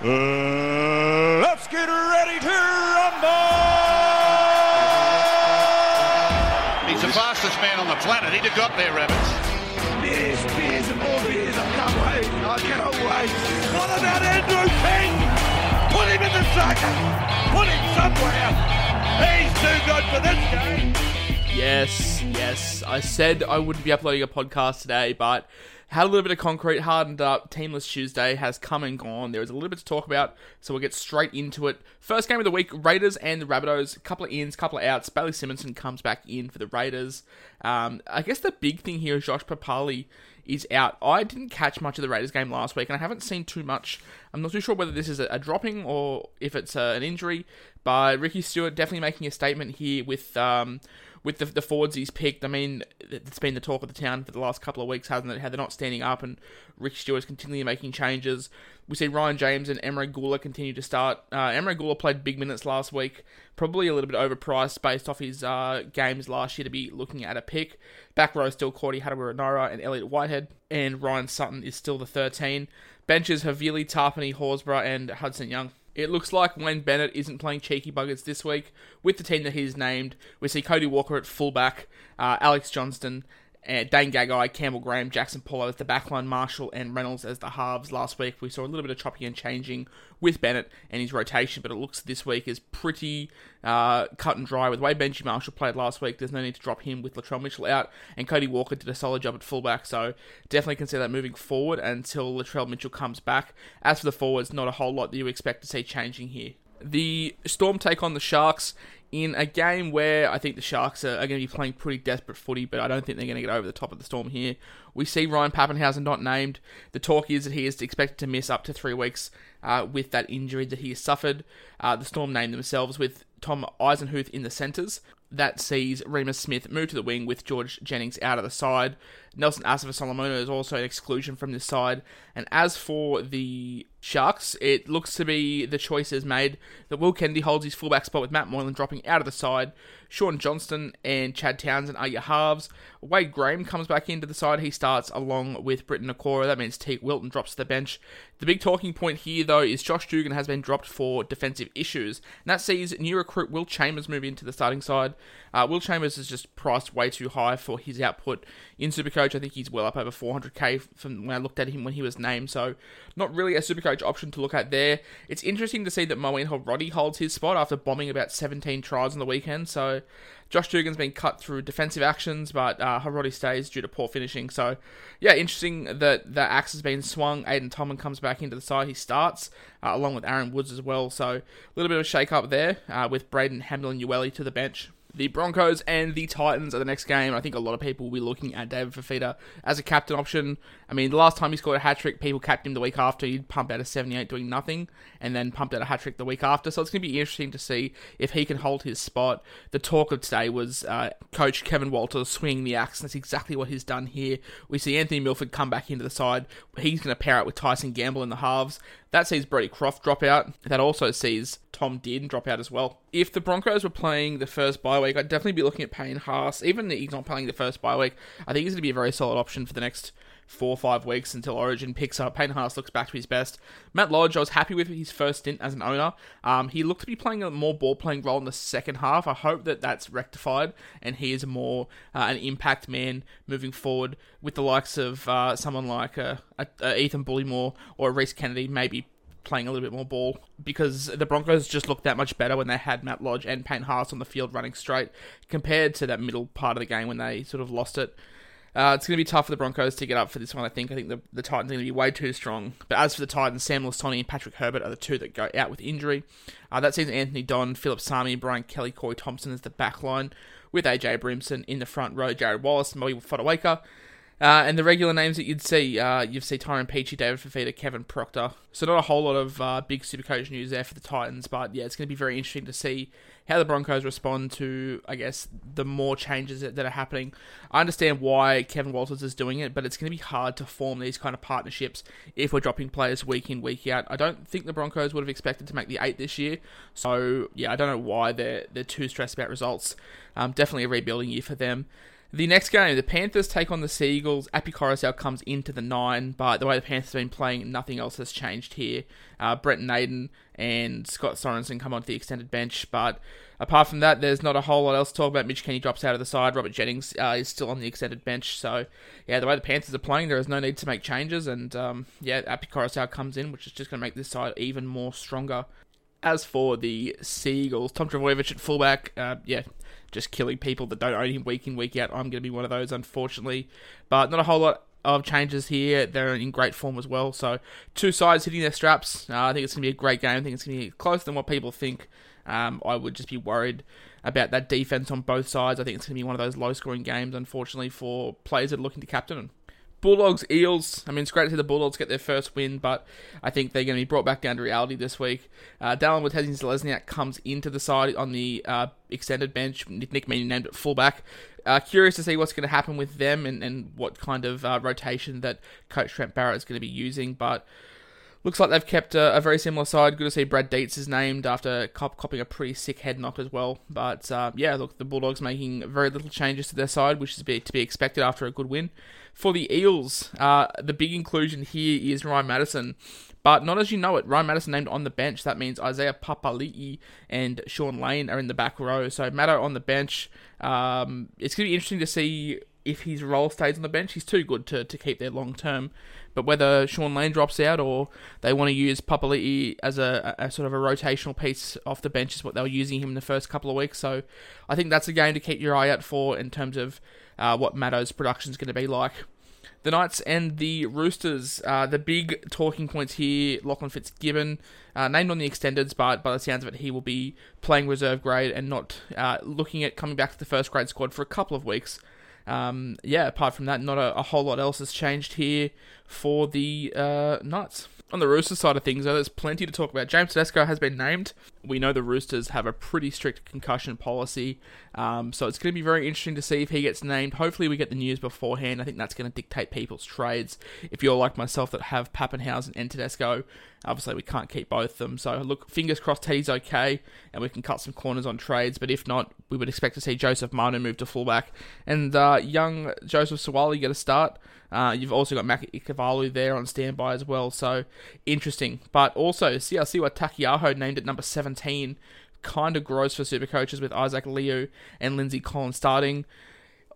Uh, let's get ready to rumble! He's the fastest man on the planet. He'd have got there, Rabbits. Beers, beers, and more beers. I can't wait. I cannot wait. What about Andrew King? Put him in the second. Put him somewhere. He's too good for this game. Yes, yes. I said I wouldn't be uploading a podcast today, but had a little bit of concrete hardened up. Teamless Tuesday has come and gone. There is a little bit to talk about, so we'll get straight into it. First game of the week Raiders and the Rabbitohs. A couple of ins, couple of outs. Bailey Simonsson comes back in for the Raiders. Um, I guess the big thing here is Josh Papalii is out. I didn't catch much of the Raiders game last week, and I haven't seen too much. I'm not too sure whether this is a, a dropping or if it's uh, an injury. But Ricky Stuart definitely making a statement here with. Um, with the, the forwards he's picked, I mean, it's been the talk of the town for the last couple of weeks, hasn't it? How they're not standing up, and Rick Stuart's continually making changes. We see Ryan James and Emre Guler continue to start. Uh, Emre Guler played big minutes last week, probably a little bit overpriced based off his uh, games last year to be looking at a pick. Back row still Corey Harawira and Elliot Whitehead, and Ryan Sutton is still the 13. Benches Havili, Tapine, Horsburgh, and Hudson Young. It looks like Wayne Bennett isn't playing cheeky buggers this week with the team that he's named. We see Cody Walker at fullback, uh, Alex Johnston, uh, Dane Gagai, Campbell Graham, Jackson Paulo as the backline, Marshall and Reynolds as the halves. Last week we saw a little bit of chopping and changing with Bennett and his rotation, but it looks this week is pretty uh, cut and dry. With the way Benji Marshall played last week, there's no need to drop him with Latrell Mitchell out, and Cody Walker did a solid job at fullback, so definitely consider that moving forward until Latrell Mitchell comes back. As for the forwards, not a whole lot that you expect to see changing here. The Storm take on the Sharks in a game where I think the Sharks are, are going to be playing pretty desperate footy, but I don't think they're going to get over the top of the Storm here. We see Ryan Papenhuyzen not named. The talk is that he is expected to miss up to three weeks uh, with that injury that he has suffered. Uh, the Storm named themselves with Tom Eisenhuth in the centres. That sees Reimis Smith move to the wing with George Jennings out of the side. Nelson Asofa-Solomona is also an exclusion from this side. And as for the Sharks, it looks to be the choices made that Will Kennedy holds his fullback spot with Matt Moylan dropping out of the side. Sean Johnston and Chad Townsend are your halves. Wade Graham comes back into the side. He starts along with Briton Nikora. That means Teig Wilton drops to the bench. The big talking point here, though, is Josh Dugan has been dropped for defensive issues. And that sees new recruit Will Chambers move into the starting side. Uh, Will Chambers is just priced way too high for his output in Supercoach. I think he's well up over 400k from when I looked at him when he was named. So, not really a super coach option to look at there. It's interesting to see that Moeen Roddy holds his spot after bombing about 17 tries on the weekend. So, Josh Dugan's been cut through defensive actions, but uh, stays due to poor finishing. So, yeah, interesting that the axe has been swung. Aiden Tolman comes back into the side. He starts, uh, along with Aaron Woods as well. So, a little bit of a shake up there uh, with Braden Hamlin Uele to the bench. The Broncos and the Titans are the next game. I think a lot of people will be looking at David Fifita as a captain option. I mean, the last time he scored a hat trick, people capped him the week after. He'd pump out a 78 doing nothing, and then pumped out a hat trick the week after. So it's going to be interesting to see if he can hold his spot. The talk of today was uh, Coach Kevin Walters swinging the axe, and that's exactly what he's done here. We see Anthony Milford come back into the side. He's going to pair up with Tyson Gamble in the halves. That sees Brodie Croft drop out. That also sees Tom Dearden drop out as well. If the Broncos were playing the first bye week, I'd definitely be looking at Payne Haas. Even if he's not playing the first bye week, I think he's going to be a very solid option for the next four or five weeks until Origin picks up. Payne Haas looks back to his best. Matt Lodge, I was happy with his first stint as an owner. Um, he looked to be playing a more ball playing role in the second half. I hope that that's rectified and he is more uh, an impact man moving forward with the likes of uh, someone like uh, Ethan Bullemor or Rhys Kennedy maybe playing a little bit more ball because the Broncos just looked that much better when they had Matt Lodge and Payne Haas on the field running straight compared to that middle part of the game when they sort of lost it. Uh, it's going to be tough for the Broncos to get up for this one, I think. I think the, the Titans are going to be way too strong. But as for the Titans, Sam Listoni and Patrick Herbert are the two that go out with injury. Uh, that sees Anthony Don, Phillip Sami, Brian Kelly, Corey Thompson as the back line, with AJ Brimson in the front row, Jarrod Wallace, and Molly Fotuaika. Uh, and the regular names that you'd see, uh, you'd see Tyrone Peachey, David Fifita, Kevin Proctor. So not a whole lot of uh, big Supercoach news there for the Titans, but yeah, it's going to be very interesting to see how the Broncos respond to, I guess, the more changes that, that are happening. I understand why Kevin Walters is doing it, but it's going to be hard to form these kind of partnerships if we're dropping players week in, week out. I don't think the Broncos would have expected to make the eight this year, so yeah, I don't know why they're they're too stressed about results. Um, definitely a rebuilding year for them. The next game, the Panthers take on the Seagulls. Api Koroisau comes into the nine, but the way the Panthers have been playing, nothing else has changed here. Uh, Brent Naden and Scott Sorensen come onto the extended bench, but apart from that, there's not a whole lot else to talk about. Mitch Kenny drops out of the side. Robert Jennings uh, is still on the extended bench. So, yeah, the way the Panthers are playing, there is no need to make changes. And, um, yeah, Api Koroisau comes in, which is just going to make this side even more stronger. As for the Seagulls, Tom Trbojevic at fullback, uh, yeah, just killing people that don't own him week in, week out. I'm going to be one of those, unfortunately. But not a whole lot of changes here. They're in great form as well. So, two sides hitting their straps. Uh, I think it's going to be a great game. I think it's going to be closer than what people think. Um, I would just be worried about that defense on both sides. I think it's going to be one of those low scoring games, unfortunately, for players that are looking to captain. Bulldogs, Eels. I mean, it's great to see the Bulldogs get their first win, but I think they're going to be brought back down to reality this week. Uh, Dallin Watene-Zelezniak comes into the side on the uh, extended bench. Nick Meaney named it fullback. Uh, curious to see what's going to happen with them and, and what kind of uh, rotation that Coach Trent Barrett is going to be using, but looks like they've kept a, a, very similar side. Good to see Brad Dietz is named after cop- copping a pretty sick head knock as well. But uh, yeah, look, the Bulldogs making very little changes to their side, which is to be, expected after a good win. For the Eels, uh, the big inclusion here is Ryan Matterson. But not as you know it. Ryan Matterson named on the bench. That means Isaiah Papali'i and Shaun Lane are in the back row. So Matto on the bench. Um, it's going to be interesting to see if his role stays on the bench. He's too good to, to keep there long term. But whether Shaun Lane drops out or they want to use Papali'i as a, a, sort of a rotational piece off the bench is what they were using him in the first couple of weeks. So I think that's a game to keep your eye out for in terms of uh, what Matto's production is going to be like. The Knights and the Roosters, uh, the big talking points here, Lachlan Fitzgibbon, uh, named on the extendeds, but by the sounds of it, he will be playing reserve grade and not uh, looking at coming back to the first grade squad for a couple of weeks. Um, yeah, apart from that, not a, a, whole lot else has changed here for the uh, Knights. On the Roosters side of things, though, there's plenty to talk about. James Tedesco has been named. We know the Roosters have a pretty strict concussion policy, um, so it's going to be very interesting to see if he gets named. Hopefully, we get the news beforehand. I think that's going to dictate people's trades. If you're like myself that have Papenhuyzen and Tedesco, obviously we can't keep both of them. So look, fingers crossed Teddy's okay, and we can cut some corners on trades. But if not, we would expect to see Joseph Manu move to fullback and uh, young Joseph Suaalii get a start. Uh, you've also got Mac Ikuvalu there on standby as well, so interesting. But also, Siosiua Taukei'aho named at number 17, kind of grows for super coaches with Isaac Liu and Lindsay Collins starting.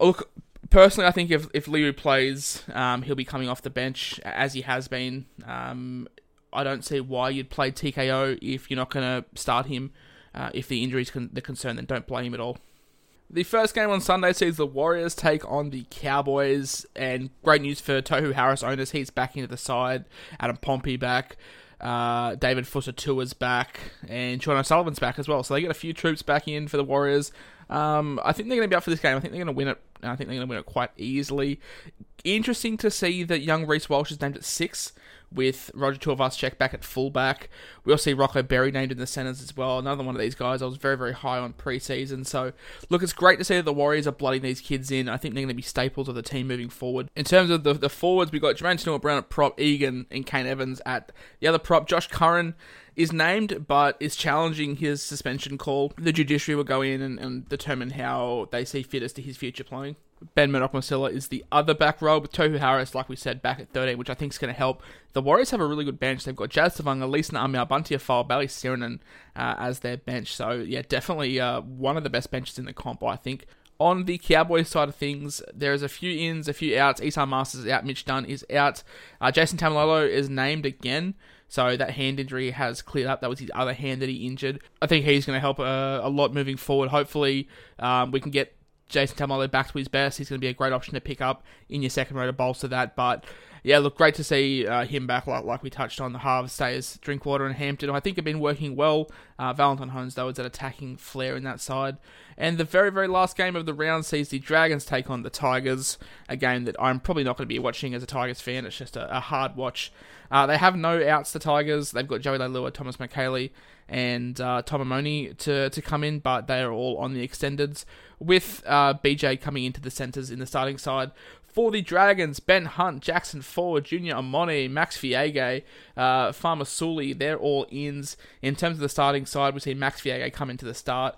Look, personally, I think if if Liu plays, um, he'll be coming off the bench as he has been. Um, I don't see why you'd play TKO if you're not going to start him. Uh, if the injuries con- the concern, then don't play him at all. The first game on Sunday sees the Warriors take on the Cowboys, and great news for Tohu Harris owners. He's back into the side. Adam Pompey back. Uh, David Fusitu'a's back, and Sean O'Sullivan's back as well. So they get a few troops back in for the Warriors. Um, I think they're going to be up for this game. I think they're going to win it. I think they're going to win it quite easily. Interesting to see that young Reece Walsh is named at six with Roger Tuivasa-Sheck back at fullback. We also see Rocco Berry named in the centres as well. Another one of these guys I was very, very high on preseason. So, look, it's great to see that the Warriors are blooding these kids in. I think they're going to be staples of the team moving forward. In terms of the, the forwards, we've got Jamayne Taunoa-Brown at prop, Egan and Kane Evans at the other prop. Josh Curran is named, but is challenging his suspension call. The judiciary will go in and, and determine how they see fit as to his future playing. Ben Murdoch Masila is the other back row with Tohu Harris, like we said, back at 13, which I think is going to help. The Warriors have a really good bench. They've got Jazz Tevaga, Lisa Amia, Bunty Afoa, Bayley Sironen uh, as their bench. So, yeah, definitely uh, one of the best benches in the comp, I think. On the Cowboys side of things, there's a few ins, a few outs. Esan Marsters is out, Mitch Dunn is out. Uh, Jason Taumalolo is named again. So that hand injury has cleared up. That was his other hand that he injured. I think he's going to help uh, a lot moving forward. Hopefully, um, we can get Jason Taumalolo back to his best. He's going to be a great option to pick up in your second row to bolster that. But yeah, look, great to see uh, him back. Like, like we touched on, the halves stays Drinkwater and Hampton. I think have been working well. Uh, Valentine Holmes though is an attacking flair in that side. And the very very last game of the round sees the Dragons take on the Tigers. A game that I'm probably not going to be watching as a Tigers fan. It's just a, a hard watch. Uh, they have no outs. To the Tigers. They've got Joey Leilua, Thomas Mikaele, and uh, Tom Amoni to to come in, but they are all on the extendeds with uh, BJ coming into the centres in the starting side. For the Dragons, Ben Hunt, Jackson Ford, Junior Amoni, Max Fiege, uh, Farmer Sully, they're all ins. In terms of the starting side, we see Max Fiege come into the start.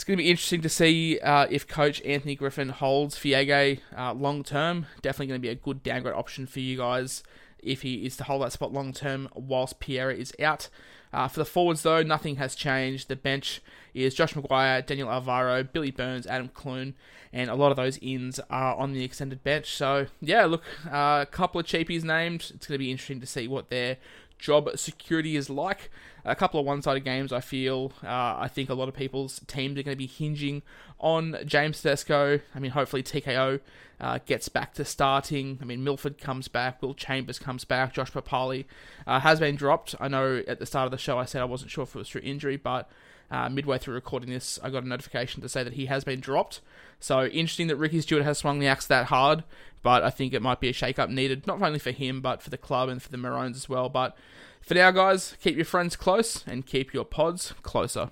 It's going to be interesting to see uh, if coach Anthony Griffin holds Fiege uh, long term. Definitely going to be a good downgrade option for you guys if he is to hold that spot long term whilst Pierre is out. Uh, for the forwards, though, nothing has changed. The bench is Josh McGuire, Daniel Alvaro, Billy Burns, Adam Clune, and a lot of those ins are on the extended bench. So, yeah, look, uh, a couple of cheapies named. It's going to be interesting to see what their job security is like. A couple of one sided games, I feel. Uh, I think a lot of people's teams are going to be hinging on James Tedesco. I mean, hopefully TKO uh, gets back to starting. I mean, Milford comes back, Will Chambers comes back, Josh Papalii uh, has been dropped. I know at the start of the show I said I wasn't sure if it was through injury, but uh, midway through recording this, I got a notification to say that he has been dropped. So interesting that Ricky Stuart has swung the axe that hard, but I think it might be a shake up needed, not only for him, but for the club and for the Maroons as well. But for now, guys, keep your friends close and keep your pods closer.